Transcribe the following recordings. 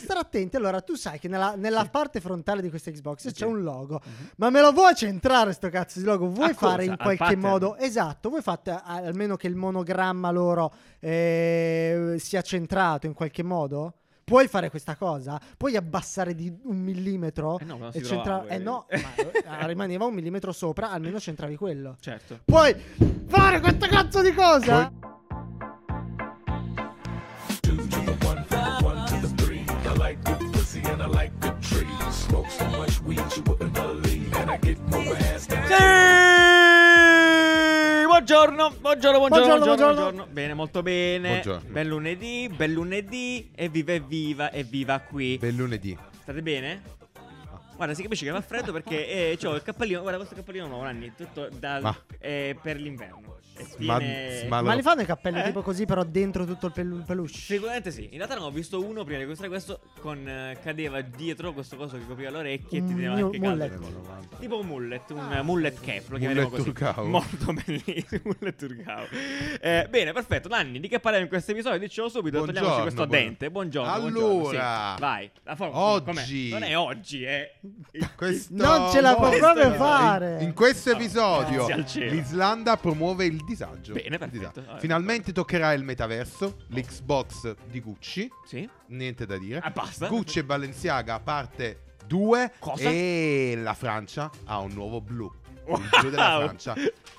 stare attenti. Allora, tu sai che nella, nella parte frontale di questa Xbox c'è un logo. Ma me lo vuoi centrare sto cazzo di logo? Vuoi A fare cosa? in Al qualche modo? Esatto, vuoi fate a- almeno che il monogramma loro eh, sia centrato in qualche modo? Puoi fare questa cosa? Puoi abbassare di un millimetro? Eh no, ma e si centra- trovava, Eh no, ma eh, rimaneva un millimetro sopra, almeno centravi quello. Certo. Puoi fare questa cazzo di cosa? two Smoke so much weed you wouldn't believe, and I get more ass than Sì! Buongiorno, buongiorno, buongiorno, Buongiorno, buongiorno, buongiorno. Bene, molto bene. Buongiorno. Bel lunedì, bel lunedì. Evviva, evviva, evviva qui. Bel lunedì. State bene? Guarda, si capisce che fa freddo perché eh, c'ho il cappellino. Guarda, questo cappellino nuovo, Nanni, tutto da, Ma- eh, per l'inverno. E Ma- ma- Ma li fanno i cappelli Eh? tipo così, però dentro tutto il, pel- peluche? Sicuramente sì. In realtà ne ho visto uno prima di registrare questo con eh, cadeva dietro questo coso che copriva le orecchie e ti teneva mu- anche caldo. mullet. Tipo un mullet, un eh, mullet cap, lo chiameremo così. Turcao. Molto bellissimo, mullet turcao. Eh, bene, perfetto. Nanni, di che parliamo in questo episodio? Dicelo subito, togliamoci Buongiorno, questo buon- dente. Buongiorno. Allora, buongiorno, sì. vai. La forma, oggi- com'è? Non è oggi, è Questo Non ce la può proprio fare. In, in questo episodio l'Islanda promuove il disagio. Bene, Il perfetto. disagio. Finalmente toccherà il metaverso, l'Xbox di Gucci, Sì. niente da dire. Ah, basta. Gucci e Balenciaga parte 2 Cosa? e la Francia ha un nuovo blu. Il Wow. blu della Francia.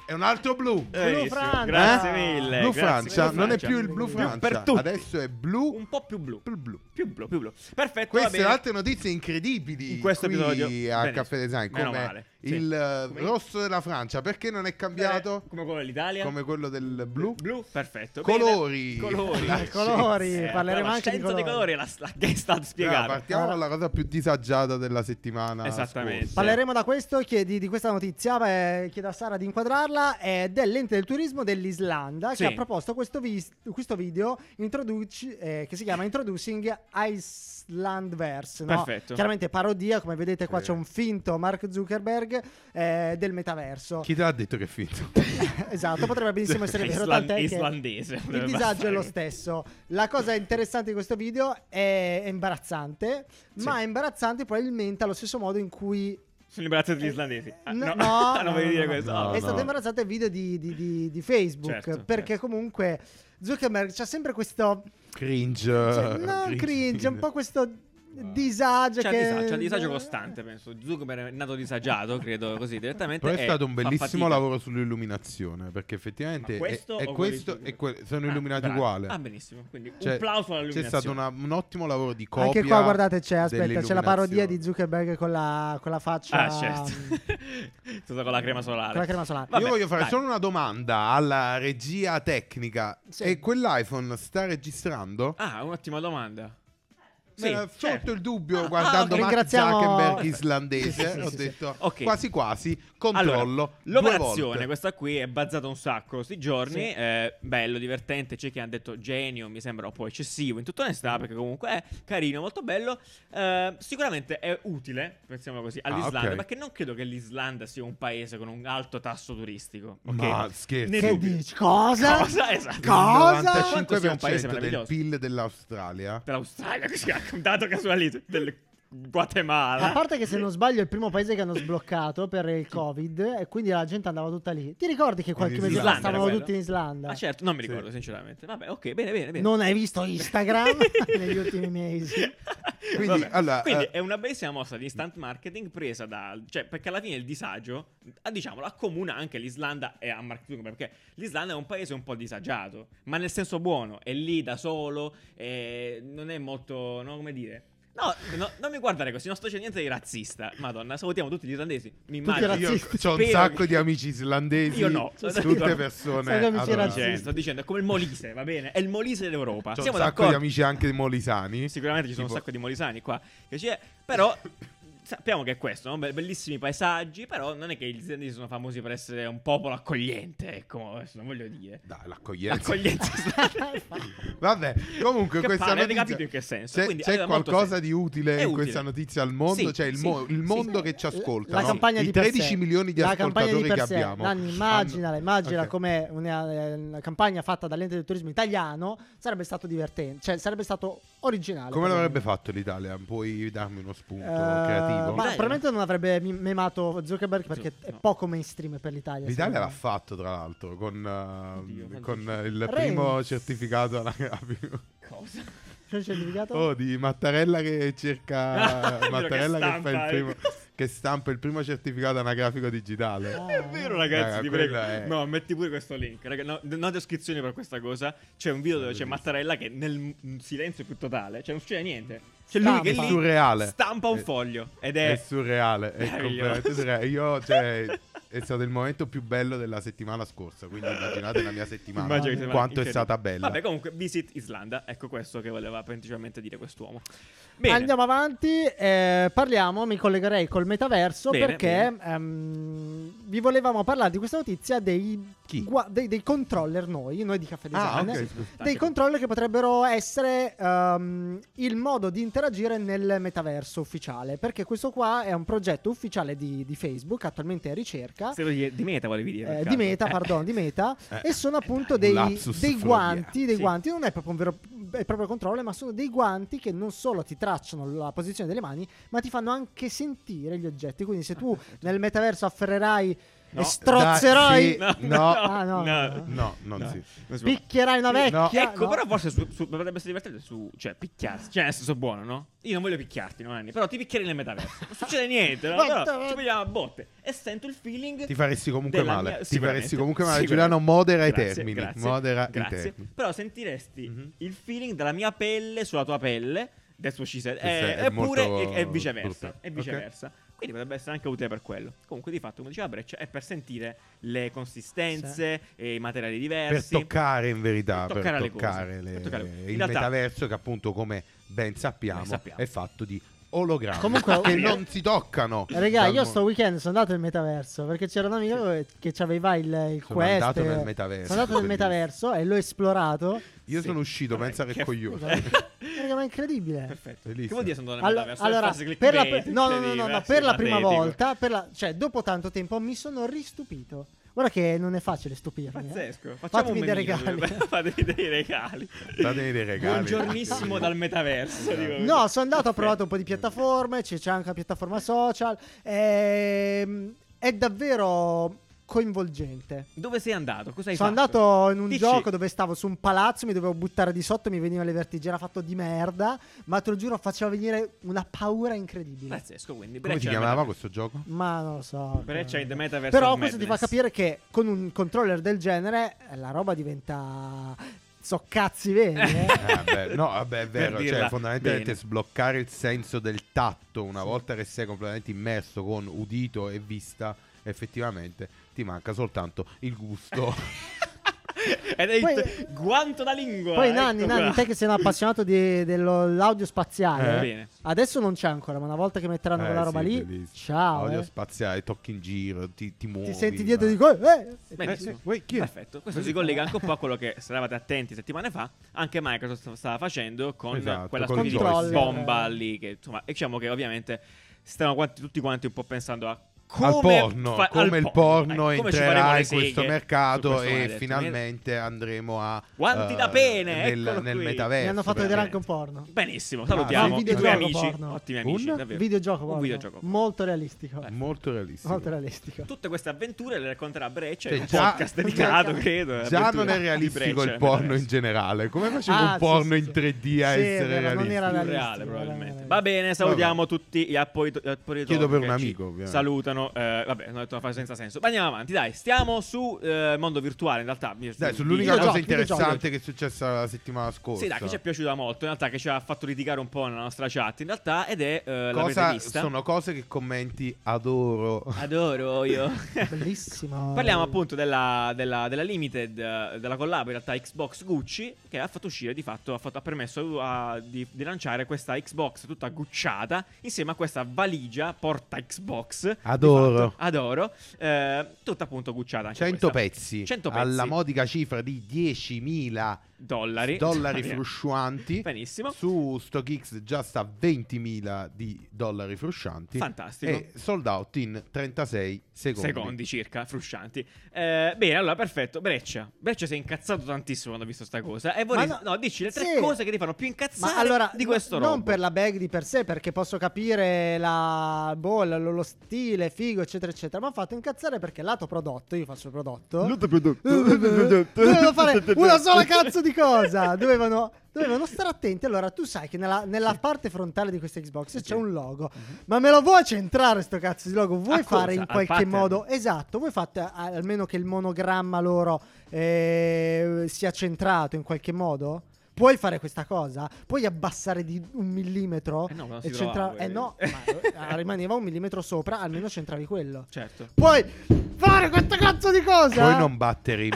È un altro blu. Benissimo, Francia. Grazie Eh? mille. Blu grazie, Francia, Blu non è più il blu Francia, per tutti. adesso è blu Un po' più blu. più blu. Più blu, più blu. Perfetto. Queste sono altre notizie incredibili In questo qui episodio. a. Caffè Design Meno come male, sì. il eh, Come- rosso della Francia perché non è cambiato Eh, come quello dell'Italia. come quello del blu Blu, perfetto. Colori. Bene. Colori. I colori, Eh, parleremo anche di scienza dei colori. colori. La, la che sta Allora, spiegata. partiamo Allora- dalla cosa più disagiata della settimana Esattamente. scorsa. Parleremo da questo, chiedi di questa notizia, beh, chiedo a Sara di inquadrarla, è dell'ente del turismo dell'Islanda Sì. che ha proposto questo, vis- questo video introduci- eh, che si chiama Introducing Icelandverse. No? Perfetto. Chiaramente parodia, come vedete qua Sì. c'è un finto Mark Zuckerberg eh, del metaverso. chi te l'ha detto che è finto? esatto, potrebbe benissimo essere vero, Island- tant'è che islandese. il potrebbe disagio è lo stesso. La cosa interessante di questo video è, imbarazzante, Sì. ma è imbarazzante probabilmente allo stesso modo in cui Sono imbarazzati gli islandesi. Ah, No, no, no, non no, dire no. questo. No, è no. stato imbarazzante il video di, di- di- di Facebook Certo, perché certo. comunque Zuckerberg c'ha sempre questo Cringe. cioè, non cringe, un po' questo disagio C'è che disagio, c'è disagio costante, penso. Zuckerberg è nato disagiato, credo così direttamente. Però è stato un bellissimo lavoro sull'illuminazione perché effettivamente questo è, è questo e que- sono Ah, illuminati bravi. uguali. Ah, benissimo. Quindi Cioè, un plauso C'è all'illuminazione. stato una- un ottimo lavoro di copia. anche qua guardate c'è aspetta c'è la parodia di Zuckerberg con la, con la faccia Ah, certo. è stato con la crema solare. con la crema solare Vabbè, Io voglio fare dai. solo una domanda alla regia tecnica. Sì. E quell'iPhone sta registrando? Ah, un'ottima domanda. Sì, Beh, sotto certo. il dubbio, Ah, guardando ah, Mark ringraziamo- Zuckerberg islandese, Sì, sì, sì, ho sì, detto Ok. quasi quasi, controllo. Allora, l'operazione, questa qui, è bazzata un sacco questi giorni. Sì. eh, bello, divertente. C'è chi ha detto genio, mi sembra un po' eccessivo. In tutta onestà, perché comunque è carino, molto bello. Eh, sicuramente è utile, pensiamo così, all'Islanda. ok. Perché non credo che l'Islanda sia un paese con un alto tasso turistico. ok? Ma scherzi. Ne che dici cosa? Cosa? Esatto. Il cosa? Un 95% paese del. PIL dell'Australia. Dell'Australia, così ha dato casualità del Guatemala. A parte che se non sbaglio è il primo paese che hanno sbloccato per il Covid e quindi la gente andava tutta lì. Ti ricordi che qualche mese fa stavano tutti in Islanda? Ah, certo, non mi Sì. ricordo, sinceramente. Vabbè, ok, bene, bene, bene. Non hai visto Instagram negli ultimi mesi? Quindi, allora, quindi eh, è una bellissima mossa di instant marketing presa da... Cioè, perché alla fine il disagio, ah, diciamolo, accomuna anche l'Islanda e a Mark Zuckerberg, perché l'Islanda è un paese un po' disagiato, ma nel senso buono, è lì da solo, e non è molto... no, come dire... No, no, non mi guardare così, non sto dicendo niente di razzista. Madonna, salutiamo tutti gli islandesi. Mi immagino... io ho un sacco che- di amici islandesi. Io no. Tutte persone. Che amici adorabili. razzisti. Dicendo, sto dicendo, è come il Molise, va bene? È il Molise d'Europa. C'ho un Siamo sacco d'accordo? di amici anche molisani. Sicuramente ci sono Tipo- un sacco di molisani qua. Che c'è, però sappiamo che è questo, no? Be- bellissimi paesaggi, però non è che gli islandesi sono famosi per essere un popolo accogliente, ecco, adesso non voglio dire. Dai, l'accoglienza. L'accoglienza. Vabbè, comunque Che questa avete notizia... capito in che senso? C'è, Quindi c'è qualcosa di utile È in utile. questa notizia al mondo? Sì, cioè il, sì, mo- il sì. mondo che ci ascolta, La no? campagna i di per 13 sé. milioni di la ascoltatori di che sé. abbiamo. Nanni, immaginala, immagina Ok. come una, una campagna fatta dall'ente del turismo italiano sarebbe stato divertente, cioè sarebbe stato originale. Come l'avrebbe fatto l'Italia? Puoi darmi uno spunto Eh, Ma L'Italia? probabilmente non avrebbe memato Zuckerberg perché Zu- è no. poco mainstream per l'Italia. L'Italia l'ha fatto, tra l'altro, con, uh, Oddio, con il Renzi. primo certificato anagrafico. Cosa? Certificato? Oh, di Mattarella che cerca. Che Mattarella che, fa il stampa, primo. Che stampa il primo certificato anagrafico digitale. Ah, È vero, ragazzi, Raga, ti prego. è- No, metti pure questo link. Raga, no, no descrizioni per questa cosa. C'è un video dove c'è. Mattarella che nel silenzio più totale, cioè non succede niente. C'è Stampa. lui che lì surreale. stampa un foglio ed È è surreale, è completamente surreale. Io, cioè, è stato il momento più bello della settimana scorsa. Quindi immaginate la mia settimana Immagino quanto è stata bella. Vabbè, comunque, Visit Islanda. Ecco questo che voleva principalmente dire quest'uomo. Bene. Andiamo avanti, eh, parliamo, mi collegherei col metaverso Bene, perché ehm, vi volevamo parlare di questa notizia dei, Chi? gua- dei, dei controller noi, noi di Caffè Ah, Design. ok. Sì, scusa. sì. Dei controller che potrebbero essere ehm, il modo di interagire nel metaverso ufficiale. Perché questo qua è un progetto ufficiale di, di Facebook, attualmente è in ricerca. Se di, meta volevi dire. eh, di meta, Eh. pardon, di meta, Eh, e sono appunto un dei, dei guanti, dei Sì. guanti, non è proprio un vero e proprio controller, ma sono dei guanti che non solo ti tracciano la posizione delle mani, ma ti fanno anche sentire gli oggetti. Quindi se tu nel metaverso afferrerai No. e strozzerai, Dai, sì. No, No. Ah, no, no. No, non No. si. Non si picchierai una vecchia. Ecco, no? però forse su, su- potrebbe essere divertente su. Cioè, picchiarsi. Cioè, nel senso buono, no? Io non voglio picchiarti, no, Anni? Però ti picchierei nel metaverso. Non succede niente, no? Però ci vogliamo a botte. E sento il feeling. Ti faresti comunque male. mia- Ti faresti comunque male. Giuliano, modera i Grazie, termini. grazie, modera grazie. i termini. Però sentiresti Mhm. il feeling della mia pelle sulla tua pelle. That's what she said. Eppure e, viceversa. E viceversa. Quindi potrebbe essere anche utile per quello. Comunque, di fatto, come diceva Breccia, è per sentire le consistenze e i materiali Per diversi. toccare in verità, Per per toccare toccare, le cose. le- Per toccare- il realtà- metaverso che appunto come ben sappiamo, Ben sappiamo. è fatto di ologrammi Comunque- che non si toccano. Regà, io sto weekend sono andato nel metaverso perché c'era un amico che- aveva il, il Sono quest. andato nel metaverso, Sono andato nel metaverso e l'ho esplorato. Io Sì. sono uscito, Vabbè, pensa che, che- coglione. Raga, ma è incredibile. Perfetto. Bellissimo. Che vuol dire sono nel Allo- metaverso? allora, per la, no, no, cioè, no, no, no, versi per la prima volta, per la- cioè dopo tanto tempo mi sono ristupito. Guarda che non è facile stupirmi. eh. Pazzesco. Facciamo Fatemi un dei regali. Fatemi dei regali. Datemi dei regali. Buongiornissimo dal metaverso. dico. No, sono andato, ho provato un po' di piattaforme, c'è, c'è anche la piattaforma social. ehm, è davvero coinvolgente. Dove sei andato? Cosa hai Sono fatto? andato in un Dici- gioco dove stavo su un palazzo, mi dovevo buttare di sotto, mi veniva le vertigini, era fatto di merda, ma te lo giuro faceva venire una paura incredibile. Pazzesco, quindi. Come si chiamava questo gioco? Ma non lo so. Breccia in The Metaverse Però questo ti fa capire che con un controller del genere la roba diventa. So cazzi veri, eh. Eh, no, vabbè, è vero. Cioè, fondamentalmente bene. sbloccare il senso del tatto una volta che sei completamente immerso con udito e vista, effettivamente ti manca soltanto il gusto. Ed è Poi- il guanto da lingua. Poi, ecco Nanni, qua. Nanni, te che sei un appassionato di- dell'audio spaziale, Eh. Bene. adesso non c'è ancora, ma una volta che metteranno Eh, quella roba sì, lì, bellissimo. ciao. Audio eh. spaziale, tocchi in giro, ti, ti muovi. Ti senti dietro ma- di co- eh, Benissimo. Eh, eh? Perfetto. Questo si collega anche un po' a quello che, se eravate attenti settimane fa, anche Microsoft stava facendo con Esatto, quella joystick. bomba lì. Che, insomma, e diciamo che ovviamente stavano quanti- tutti quanti un po' pensando a come porno, fa- come al il porno come ci entrerà in questo mercato questo e maledetto finalmente andremo a Guanti eh, da pene, nel, nel qui. metaverso. mi hanno fatto vedere anche un porno. Benissimo, Ah, salutiamo un i tuoi videogioco amici, porno. ottimi amici, Un davvero. Videogioco, Un porno. videogioco. molto realistico. molto realistico. Molto realistico. Tutte queste avventure le racconterà Breccia Cioè, in un già- podcast dedicato, credo. Già non è realistico il porno in generale. Come facevo Ah, un porno in sì. 3D a essere vero, non realistico? era realistico, probabilmente. Va bene, salutiamo tutti gli apporitori Chiedo per un amico, ovviamente. Salutano sono, eh, vabbè, non ho detto una frase senza senso. Ma andiamo avanti, dai, stiamo su eh, mondo virtuale, in realtà. Dai, sull'unica cosa interessante che è successa la settimana scorsa. Sì, dai, che ci è piaciuta molto, in realtà, che ci ha fatto litigare un po' nella nostra chat, in realtà, ed è, eh, Cosa, vista? sono cose che commenti adoro. Adoro io. Bellissimo. Parliamo appunto della, della- della Limited, della collab in realtà Xbox Gucci, che ha fatto uscire di fatto, ha, fatto- ha permesso a- di, di lanciare questa Xbox tutta gucciata insieme a questa valigia porta Xbox. di Adoro. fatto. adoro. eh, tutta appunto gucciata. anche 100 questa. pezzi, 100 pezzi. alla modica cifra di 10.000 dollari. dollari fruscianti. Benissimo. Su StockX già sta a 20.000 di dollari fruscianti. Fantastico. E sold out in 36 secondi. Secondi circa, fruscianti. Eh, bene, allora, perfetto. Breccia. Breccia si è incazzato tantissimo quando ha visto sta cosa. E vorrei... No, no- dici le tre sì. cose che ti fanno più incazzare Ma allora, di questo no- non robo. per la bag di per sé, perché posso capire la bolla, lo, lo stile, figo, eccetera, eccetera. Ma ha fatto incazzare perché lato prodotto, io faccio il prodotto. Dovevano fare una sola cazzo di cosa. Dovevano, dovevano stare attenti. Allora, tu sai che nella, nella parte frontale di questa Xbox c'è un logo. Ma me lo vuoi centrare sto cazzo di logo? Vuoi A cosa? fare in Al qualche modo? Esatto, voi fate a- almeno che il monogramma loro eh, sia centrato in qualche modo? Puoi fare questa cosa? Puoi abbassare di un millimetro? Eh no, ma e centra- trovava, Eh no, ma eh, rimaneva un millimetro sopra, almeno centravi quello. Certo. Puoi fare questa cazzo di cosa? Puoi non battere i,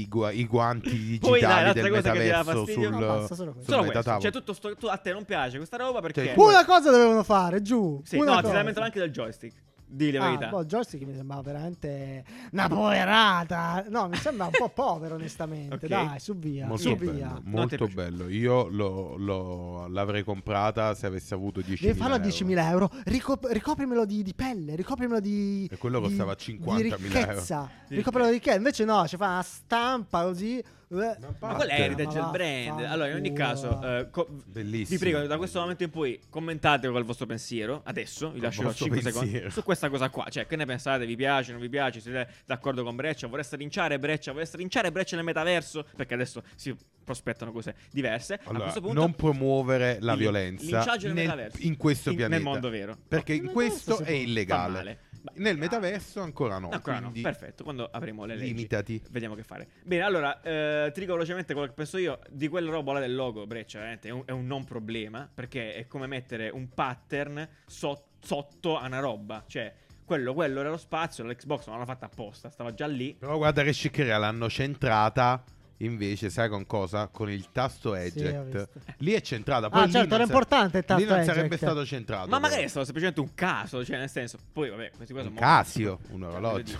i gua- i guanti Poi, dai, digitali l'altra del cosa che ti dà metaverso fastidio- sul, No, basta, solo questo. sul Solo questo. metatavolo. Cioè, tutto sto, tu, a te non piace questa roba perché. Cioè, Una cosa dovevano fare, giù. Sì, una no, ti cosa. lamentano anche del joystick. Di la Ah, verità. boh, joystick mi sembrava veramente una poverata. No, mi sembra un po' povero, onestamente. Ok. Dai, su via. Molto su bello, via. Molto bello. Io lo- lo- l'avrei comprata se avessi avuto 10.000 Devi farlo a euro. 10.000 euro. Ricop- ricoprimelo di, di pelle, ricoprimelo di. E quello di- costava Di 50.000 ricchezza. Ricoprimelo di ricchezza. Invece no, ci fa una stampa così. Ma qual è Heritage il brand? Allora, in ogni caso, eh, co- vi prego, da questo momento in poi commentate col vostro pensiero. Adesso vi vostro 5 secondi su questa cosa qua. Cioè, che ne pensate? Vi piace? Non vi piace? Siete d'accordo con Breccia? Vorreste linciare Breccia? Vorreste linciare Breccia nel metaverso? Perché adesso si prospettano cose diverse. a Allora, questo punto, non promuovere la il- violenza nel nel- in questo In- nel pianeta. mondo vero. Perché in nel questo è illegale. Beh, Nel ah, metaverso ancora no. Ancora quindi no, perfetto. Quando avremo le leggi, limitati. vediamo che fare. Bene, allora eh, ti dico velocemente quello che penso io di quella roba là del logo. Breccia, veramente è un, è un non problema. Perché è come mettere un pattern so- sotto a una roba. Cioè, quello, quello era lo spazio. L'Xbox non l'hanno fatta apposta, stava già lì. Però guarda che sciccheria l'hanno centrata. Invece, sai con cosa? Con il tasto Sì, eject. visto. lì è centrata. Poi Ah, lì certo, non era sa- importante il tasto Lì non eject. sarebbe stato centrato. Ma magari è stato semplicemente un caso. Cioè, nel senso, poi vabbè, questi qua Un sono Casio, un Cioè, orologio.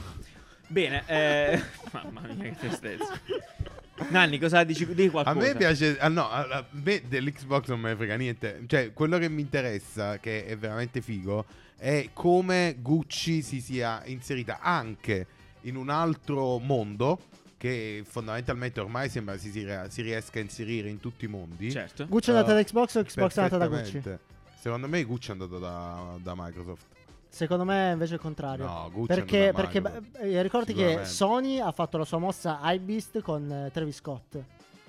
Bene, eh, mamma mia, che tristezza. Nanni, cosa dici? Di A qualcosa. me piace, ah no, a a me dell'Xbox non me ne frega niente. Cioè, quello che mi interessa, che è veramente figo, è come Gucci si sia inserita anche in un altro mondo che fondamentalmente ormai sembra si, si, si riesca a inserire in tutti i mondi. Certo. Gucci è andata Uh, da Xbox o Xbox è andata da Gucci? Secondo me Gucci è andato da, da Microsoft. Secondo me invece è il contrario. No, Gucci è perché andato da perché Microsoft. beh, eh, ricordi che. Sony ha fatto la sua mossa Hypebeast con eh, Travis Scott.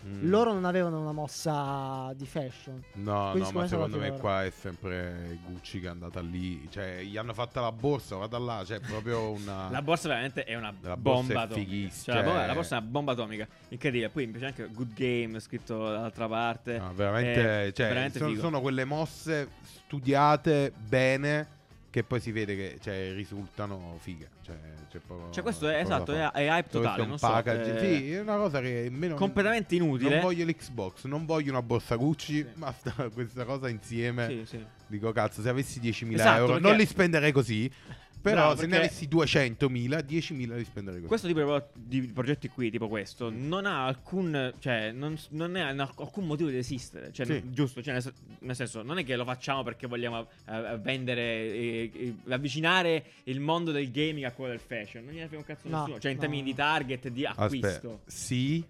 Mm. Loro non avevano una mossa di fashion. No, Quindi no, secondo ma secondo me andati qua è sempre Gucci che è andata lì. Cioè, gli hanno fatta la borsa, guarda là, c'è proprio una... La borsa veramente è una La borsa bomba è atomica. fighissima, Cioè, la, borsa, cioè- la borsa è una bomba atomica. Incredibile. Poi mi piace anche Good Game scritto dall'altra parte. No, veramente, È cioè, veramente sono, sono quelle mosse studiate bene che poi si vede che cioè, risultano fighe. Cioè, c'è proprio Cioè, questo è esatto, è, è hype totale. è Non so, eh, Sì, è una cosa che meno completamente inutile. Non voglio l'Xbox, non voglio una borsa Gucci, Sì. basta questa cosa insieme. Sì, sì. Dico cazzo, se avessi 10.000 Esatto, euro perché- non li spenderei così. Però Bravo, se ne avessi 200.000, 10.000 li spenderei così. Questo tipo di pro- di progetti qui, tipo questo, non ha alcun. Cioè, non, non ha alcun motivo di esistere. Cioè, Sì. n- giusto? Cioè, nel, sen- nel senso, non è che lo facciamo perché vogliamo eh, vendere, eh, eh, avvicinare il mondo del gaming a quello del fashion. Non gliene frega un cazzo No, nessuno. Cioè, in no. termini di target, di acquisto. Aspetta, sì,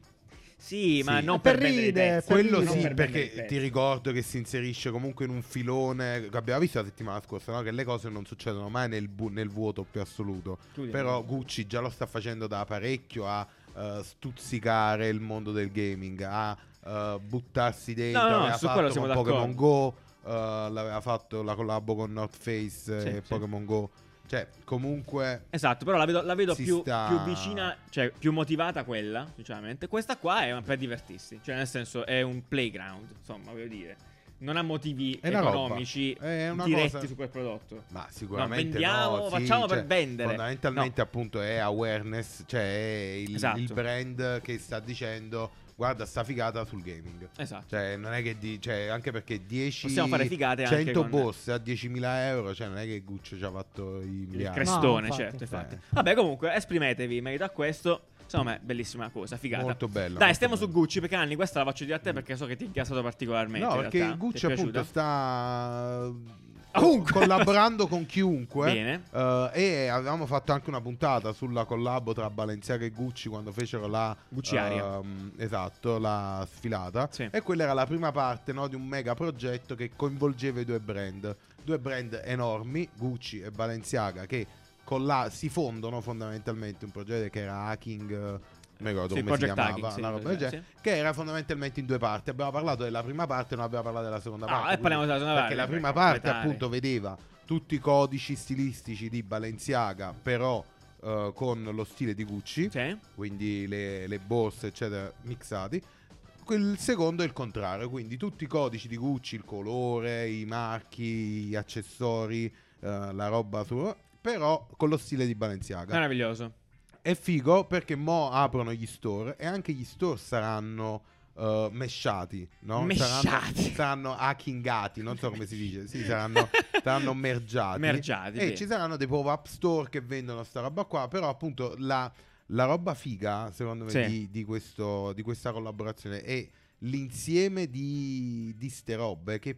Sì, ma Sì. non per, per vendere i ride, pezzi. per Quello sì, per perché ti ricordo che si inserisce comunque in un filone che abbiamo visto la settimana scorsa, no? che le cose non succedono mai nel, bu- nel vuoto più assoluto. Quindi- Però Gucci già lo sta facendo da parecchio a eh, stuzzicare il mondo del gaming, a eh, buttarsi dentro. No, no, aveva su fatto quello con siamo Pokémon d'accordo. Go, eh, l'aveva fatto la collabo con North Face Sì, e sì. Pokémon Go. Cioè, comunque... Esatto, però la vedo, la vedo più, sta- più vicina, cioè più motivata quella, sinceramente. Questa qua è per divertirsi, cioè nel senso è un playground, insomma, voglio dire. Non ha motivi È economici diretti cosa- su quel prodotto. Ma sicuramente No, vendiamo, no, sì, facciamo per cioè, vendere. Fondamentalmente appunto è awareness, cioè è il, Esatto. il brand che sta dicendo guarda sta figata sul gaming. Esatto. Cioè non è che di, cioè, anche perché 10 Possiamo fare figate anche 100 con- boss a 10.000 euro, cioè non è che Gucci ci ha fatto i Il miliardi. crestone, infatti, certo, infatti. Eh. Vabbè, comunque, esprimetevi in merito a questo. Secondo me, bellissima cosa, figata. Molto bella. Dai, stiamo bella. su Gucci perché Anni, questa la faccio dire a te perché so che ti è incassato particolarmente. No, perché realtà. Gucci appunto sta. Collaborando con chiunque. Bene. eh, e avevamo fatto anche una puntata sulla collabo tra Balenciaga e Gucci quando fecero la Gucci Aria. ehm, esatto, la sfilata. Sì. E quella era la prima parte no, di un mega progetto che coinvolgeva i due brand. Due brand enormi, Gucci e Balenciaga, che con la, si fondono fondamentalmente un progetto che era hacking. Mi ricordo Sì, come si chiamava, Hacking, sì, Project, genere, che era fondamentalmente in due parti. Abbiamo parlato della prima parte, non abbiamo parlato della seconda Ah, parte. e parliamo della seconda Perché la parte, prima per parte completare. appunto vedeva tutti i codici stilistici di Balenciaga, però eh, con lo stile di Gucci, Sì. quindi le, le borse eccetera mixati. Il secondo è il contrario, quindi tutti i codici di Gucci, il colore, i marchi, gli accessori, eh, la roba su, però con lo stile di Balenciaga. Meraviglioso. È figo perché mo aprono gli store e anche gli store saranno uh, meshati, no? Mesciati. Saranno, saranno hackingati, non so come si dice. Sì, saranno, saranno mergiati. Mergiati, E sì. ci saranno dei pop-up store che vendono sta roba qua, però appunto la, la roba figa, secondo me, Sì. di, di questo- di questa collaborazione è l'insieme di, di ste robe che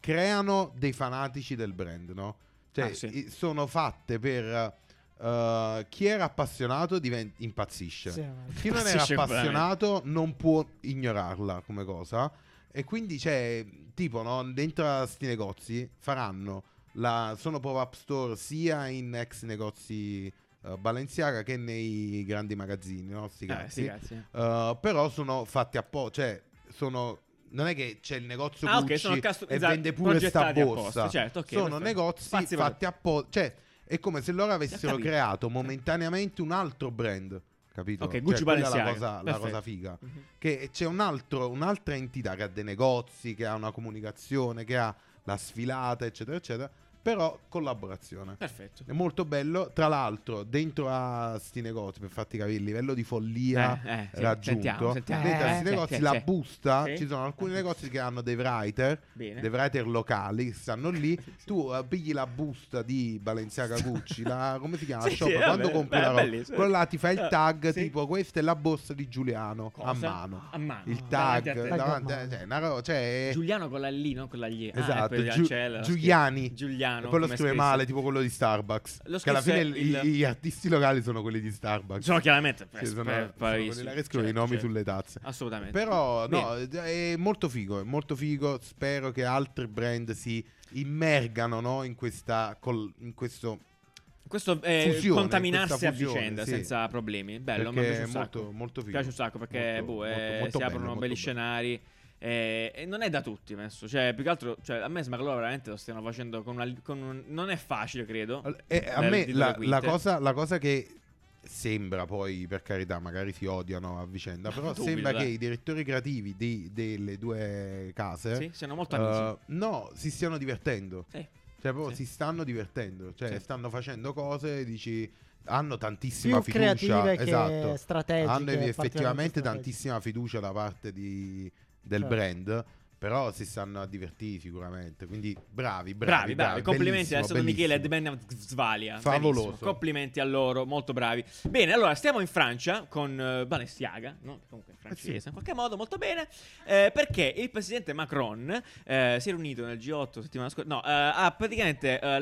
creano dei fanatici del brand, no? Cioè, Ah, sì. sono fatte per... uh, chi era appassionato diventa, impazzisce. Sì, Chi non era appassionato non può ignorarla come cosa. E quindi c'è, tipo, no, dentro a sti negozi faranno, la, sono pop-up store sia in ex negozi eh, Balenciaga che nei grandi magazzini, no? Sti Eh, cazzi. sì, grazie. Uh, però sono fatti apposta, cioè sono... Non è che c'è il negozio Ah, Gucci sono custom- e esatto, vende pure sta borsa. apposta, certo, ok, sono perfetto. negozi per- fatti apposta. Cioè, è come se loro avessero creato momentaneamente un altro brand. Capito? Ok, Cioè, Gucci quella è la Balenciaga. cosa, la cosa figa. Mhm. Che c'è un altro- un'altra entità che ha dei negozi, che ha una comunicazione, che ha la sfilata, eccetera, eccetera. Però collaborazione. Perfetto. È molto bello. Tra l'altro, dentro a sti negozi, per farti capire il livello di follia Eh, eh, sì, raggiunto, sentiamo, sentiamo. dentro a Eh, sti negozi sì, la sì. busta, Sì. ci sono alcuni negozi che hanno dei writer, Bene. dei writer locali che stanno lì. Tu eh, pigli la busta di Balenciaga Gucci, la, come si chiama? Sì, la shop, sì, quando vabbè, compri beh, la roba, bellissimo. quello là ti fa il Eh, tag sì. tipo questa è la borsa di Giuliano a mano. A mano. Il Davanti tag, a te. Tag a davanti, mano. cioè, una cioè, Giuliano con la L, non con la Gli. Ah, Esatto, quello di Giu- Ancella, lo Giuliani. Scritto. Giuliano. Poi lo scrive scritto. male, tipo quello di Starbucks. Lo che alla fine il- gli artisti locali sono quelli di Starbucks. Sono chiaramente Sì, sono, per- sono bravissimi. quelli scrivono i Certo, nomi certo. sulle tazze. Assolutamente. Però no, è molto figo, è molto figo. Spero che altri brand si immergano no, in, questa, col- in questo Questo è fusione, contaminarsi a vicenda sì. senza problemi. Bello, mi perché piace è un sacco. molto, molto Mi figo. piace un sacco perché Molto- boh, eh, molto- molto si bello, aprono molto belli scenari. eh, E, non è da tutti, penso. Cioè, più che altro, cioè, a me sembra che loro veramente lo stiano facendo con una. con un- non è facile, credo. E a Del- me la, la cosa, la cosa che sembra poi, per carità, magari si odiano a vicenda, però Dubito, sembra dai. che i direttori creativi di- delle due case Sì, siano molto amici. eh, no, si stiano divertendo. Sì. Cioè, proprio Sì. si stanno divertendo. Cioè, Sì. stanno facendo cose, dici, hanno tantissima Più fiducia. esatto. strategiche, Hanno effettivamente tantissima fiducia da parte di- del Certo. brand. Però si stanno a divertire sicuramente. Quindi bravi, bravi. Bravi, bravi, complimenti bellissimo, adesso a Michele e. Ben Svalia. Favoloso. Benissimo. Complimenti a loro, molto bravi. Bene, allora stiamo in Francia con eh, Balenciaga, no? comunque è francese Eh sì. in qualche modo, molto bene. eh, perché il presidente Macron eh, si è riunito nel G8 settimana scorsa. No, eh, ha praticamente eh,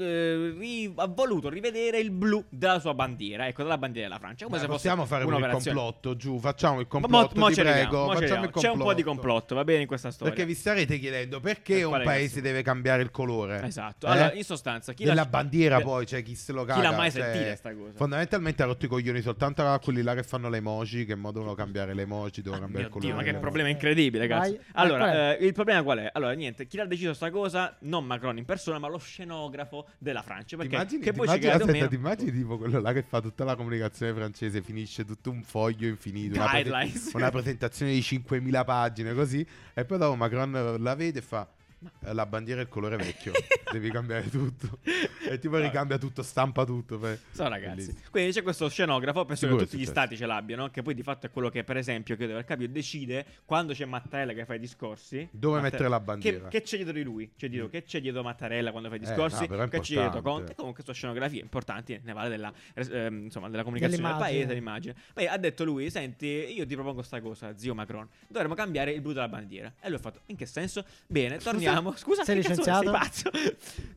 eh, ri- ha voluto rivedere il blu della sua bandiera, ecco, della bandiera della Francia. Come Dai, se possiamo fare un'operazione. complotto giù. Facciamo il Ma mo- complotto. mo ti arriviamo, prego. mo ci Facciamo arriviamo. il C'è un po' di complotto. complotto, va bene in questa storia. Storia. Perché vi starete chiedendo perché Per un paese deve cambiare il colore? Esatto. Eh? Allora, in sostanza, chi Della l'ha- bandiera de- poi, cioè chi se lo Chi caga. l'ha mai cioè, sentita sta cosa? Fondamentalmente ha rotto i coglioni soltanto a quelli là che fanno le emoji, che mo devono cambiare le emoji, devono cambiare Ah, Mio il Dio, colore. ma che problema incredibile, cazzo. Vai. Allora, Eh, il problema qual è? Allora, niente, chi l'ha deciso sta cosa? Non Macron in persona, ma lo scenografo della Francia. Perché immagini, che poi ci immagini- o aspetta, meno- ti immagini tipo quello là che fa tutta la comunicazione francese, finisce tutto un foglio infinito, una, prese- Guidelines. una presentazione di 5.000 pagine così, e poi dopo Macron la vede e fa "Eh, la bandiera è il colore vecchio, devi cambiare tutto. E tipo ricambia tutto, stampa tutto. poi- So ragazzi. Bellissimo. Quindi c'è questo scenografo, penso Sicuro che tutti gli successo. stati ce l'abbiano, che poi di fatto è quello che per esempio, credo per capire, decide quando c'è Mattarella che fa i discorsi. Dove Matta- mettere la bandiera. Che, che c'è dietro di lui? C'è dietro, Mm. che c'è dietro Mattarella quando fa i Eh, discorsi? no, però è che c'è dietro. Conte? Comunque sono scenografie importanti, ne vale della, ehm, insomma, della comunicazione del paese, dell'immagine. Beh, ha detto lui, senti, io ti propongo sta cosa, zio Macron, dovremmo cambiare il blu della bandiera. E lui ha fatto, in che senso? Bene, torniamo. Scusa, Sei cazzo licenziato? sei pazzo?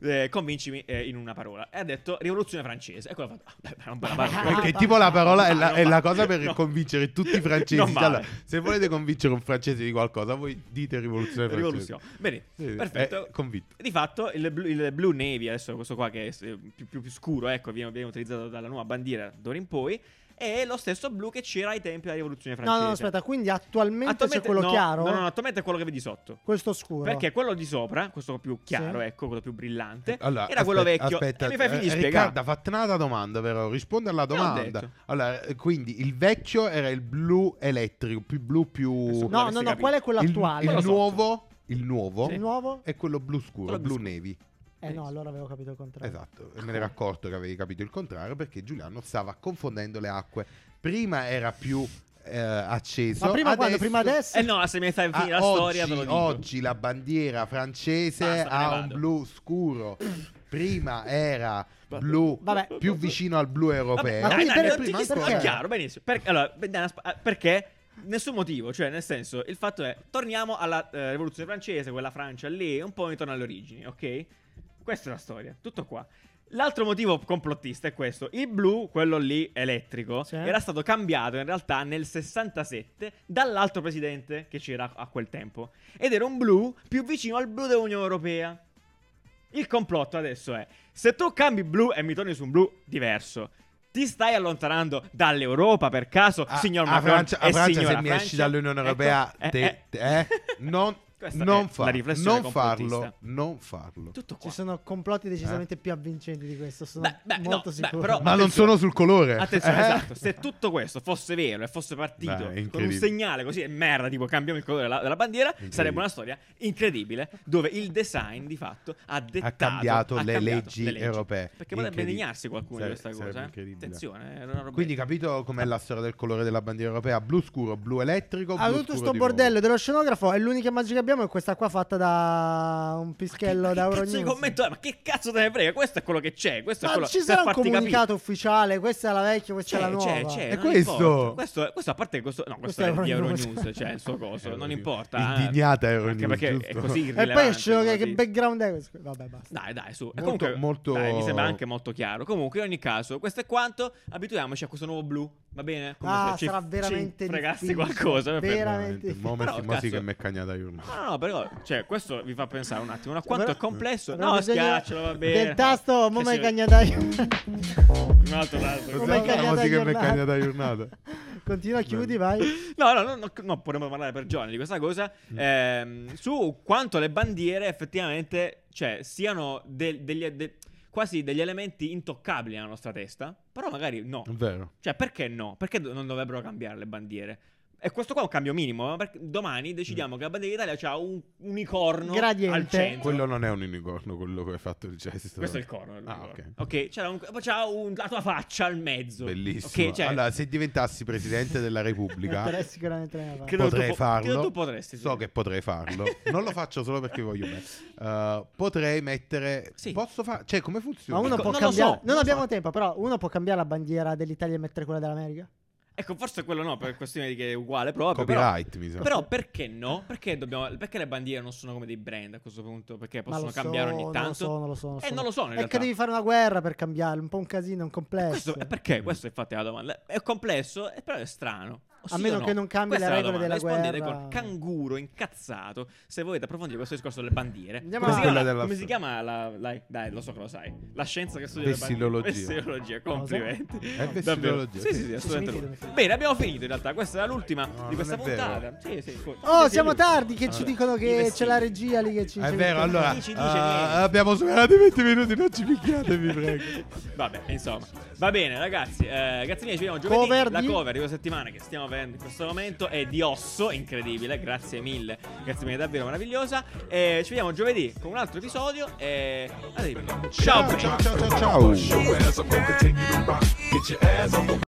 Eh, convincimi eh, in una parola. E ha detto rivoluzione francese. E quello ha fatto, ah, beh. Perché tipo la parola è la, è la cosa per No. convincere tutti i francesi. Allora, se volete convincere un francese di qualcosa, voi dite rivoluzione francese. Rivoluzione. Bene, Sì, perfetto. è convinto. Di fatto il, blu- il Blue Navy, adesso questo qua che è eh, più, più- più scuro, ecco, viene, viene utilizzato dalla nuova bandiera d'ora in poi, è lo stesso blu che c'era ai tempi della rivoluzione No, francese. no, aspetta, quindi attualmente, Attualmente- c'è quello no, chiaro? No, no, no, attualmente è quello che vedi sotto. Questo scuro. Perché quello di sopra, questo più chiaro, Sì. ecco, quello più brillante, Allora, era quello aspetta, vecchio. Aspetta, e mi fai finire di eh, ha fatto una domanda, però. Risponde alla domanda. Allora, eh, quindi il vecchio era il blu elettrico, più blu più. No, no, no, capito. qual è quello il, attuale? il Quello sotto. nuovo, il nuovo Il nuovo? è quello blu scuro, Quello blu blu scuro. Eh no, allora avevo capito il contrario. Esatto, e me ne ero accorto che avevi capito il contrario perché Giuliano stava confondendo le acque. Prima era più eh, acceso. Ma prima quando? adesso- Prima adesso? Eh no, se mi fai Ah, finire la oggi, storia te lo dico. oggi la bandiera francese Basta, ha un blu scuro. Prima era blu Vabbè. più vicino al blu europeo. Vabbè, Ma dai, quindi dai, per- ti- perché? È chiaro, benissimo. Per- allora, ah, perché? Nessun motivo, cioè nel senso, il fatto è, torniamo alla eh, rivoluzione francese, quella Francia lì, un po' intorno alle origini, ok? Questa è la storia, tutto qua. L'altro motivo complottista è questo. Il blu, quello lì elettrico, Sì. era stato cambiato in realtà nel 67 dall'altro presidente che c'era a quel tempo. Ed era un blu più vicino al blu dell'Unione Europea. Il complotto adesso è: se tu cambi blu e mi torni su un blu diverso, ti stai allontanando dall'Europa per caso, A- signor a Macron Francia, a Francia se mi esci dall'Unione Ecco, Europea, eh, te- eh. te- eh, non, Questa non, è fa- la riflessione non farlo, non farlo. Tutto qua. Ci sono complotti decisamente più avvincenti di questo, sono Beh, beh, no, molto beh, sicuro. però- Ma non sono sul colore. Attenzione, Eh? esatto. Se tutto questo fosse vero e fosse partito Dai, è con un segnale così, e merda, tipo cambiamo il colore della, della bandiera, sarebbe una storia incredibile dove il design di fatto ha dettato cambiato ha le cambiato leggi le leggi. europee. Perché potrebbe indignarsi qualcuno Sare- di questa cosa. eh. incredibile. Attenzione, è una roba- Quindi capito com'è la storia del colore della bandiera europea? Blu scuro, blu elettrico, Ah, blu tutto scuro sto bordello dello scenografo e l'unica che abbiamo è questa qua fatta da un pischello da che cazzo Euronews. commento è? Ma che cazzo te ne frega? Questo è quello che c'è. Questo è Ma quello ci sarà un comunicato capire. ufficiale, questa è la vecchia, questa è la C'è, nuova. c'è, c'è, non questo? questo? è- questo a parte che questo, no, questo, Questo è è di Euronews. Euronews, cioè il suo coso, non Euronews. importa. eh. Indignata Euronews, Anche perché giusto? è così E poi che, che background è questo? Vabbè, basta. Dai, dai, su. Molto- comunque, molto- dai, mi sembra anche molto chiaro. Comunque, in ogni caso, questo è quanto. Abituiamoci a questo nuovo blu. Va bene? Come Ah, se ci- sarà veramente ci fregassi difficile. qualcosa. per- Veramente. Mo sì che mi è cagnata io. No, no, no, però, cioè, questo vi fa pensare un attimo a quanto Però- è complesso. No, bisogno schiaccialo, va bene. Del tasto, si- cagnata io. Un altro tasto. Come è giornata. Continua, chiudi, vai. No, no, no, no, no, potremmo parlare per giorni di questa cosa. Mm. ehm, su quanto le bandiere effettivamente, cioè, siano del- degli, de- quasi degli elementi intoccabili nella nostra testa. Però magari no. Vero. Cioè, perché no? Perché do- non dovrebbero cambiare le bandiere? E questo qua è un cambio minimo. eh, Perché domani decidiamo che la bandiera d'Italia ha un unicorno Gradiente. al centro. Quello non è un unicorno, quello che hai fatto il gesto. Questo è il corno. il Ah, ok. ok. C'era un, c'era un- la tua faccia al mezzo. Bellissimo. Ok, cioè, Allora, se diventassi presidente della Repubblica, potrei tu po- farlo. tu potresti, sì. So che potrei farlo. non lo faccio solo perché voglio bene. Uh, potrei mettere. Sì. Posso fare. Cioè, come Ma funziona? uno Ecco, può non lo cambiare. so, non non lo abbiamo so. tempo, però uno può cambiare la bandiera dell'Italia e mettere quella dell'America. Ecco, forse quello no, per questione di che è uguale proprio. Però, Copyright, mi sa. però perché no? Perché, dobbiamo, perché le bandiere non sono come dei brand a questo punto? Perché possono cambiare so, ogni Non tanto? lo so, non lo so. Non lo Eh, so. non lo sono in È realtà. che devi fare una guerra per cambiarlo, un po' un casino, un complesso. Questo, e perché? Questo infatti è la domanda. È complesso, e però è strano. A sì meno no? che non cambi Questa le è la regole domanda. della Rispondete guerra. con canguro incazzato se volete approfondire questo discorso delle bandiere. Andiamo come si chiama, della come si chiama la, la- Dai, lo so che lo sai. La scienza che studia le Vessillologia. bandiere. Vessillologia, complimenti. È Davvero. vessillologia. Sì, sì, sì, assolutamente. fido. Bene, abbiamo finito in realtà. Questa era l'ultima No, di questa è puntata. Sì, sì. Oh, sì, siamo tardi che ci Allora, dicono i che c'è la regia lì che ci È ci vero, allora niente. abbiamo superato i 20 minuti, non ci picchiate, vi prego. Vabbè, insomma. Va bene, ragazzi. Eh, grazie mille, ci vediamo giovedì. La cover di questa settimana che stiamo vedendo in questo momento è di Osso, incredibile. Grazie mille. Grazie mille, davvero meravigliosa. E ci vediamo giovedì con un altro episodio. E... Ciao, Ciao, ciao, ciao, ciao. Your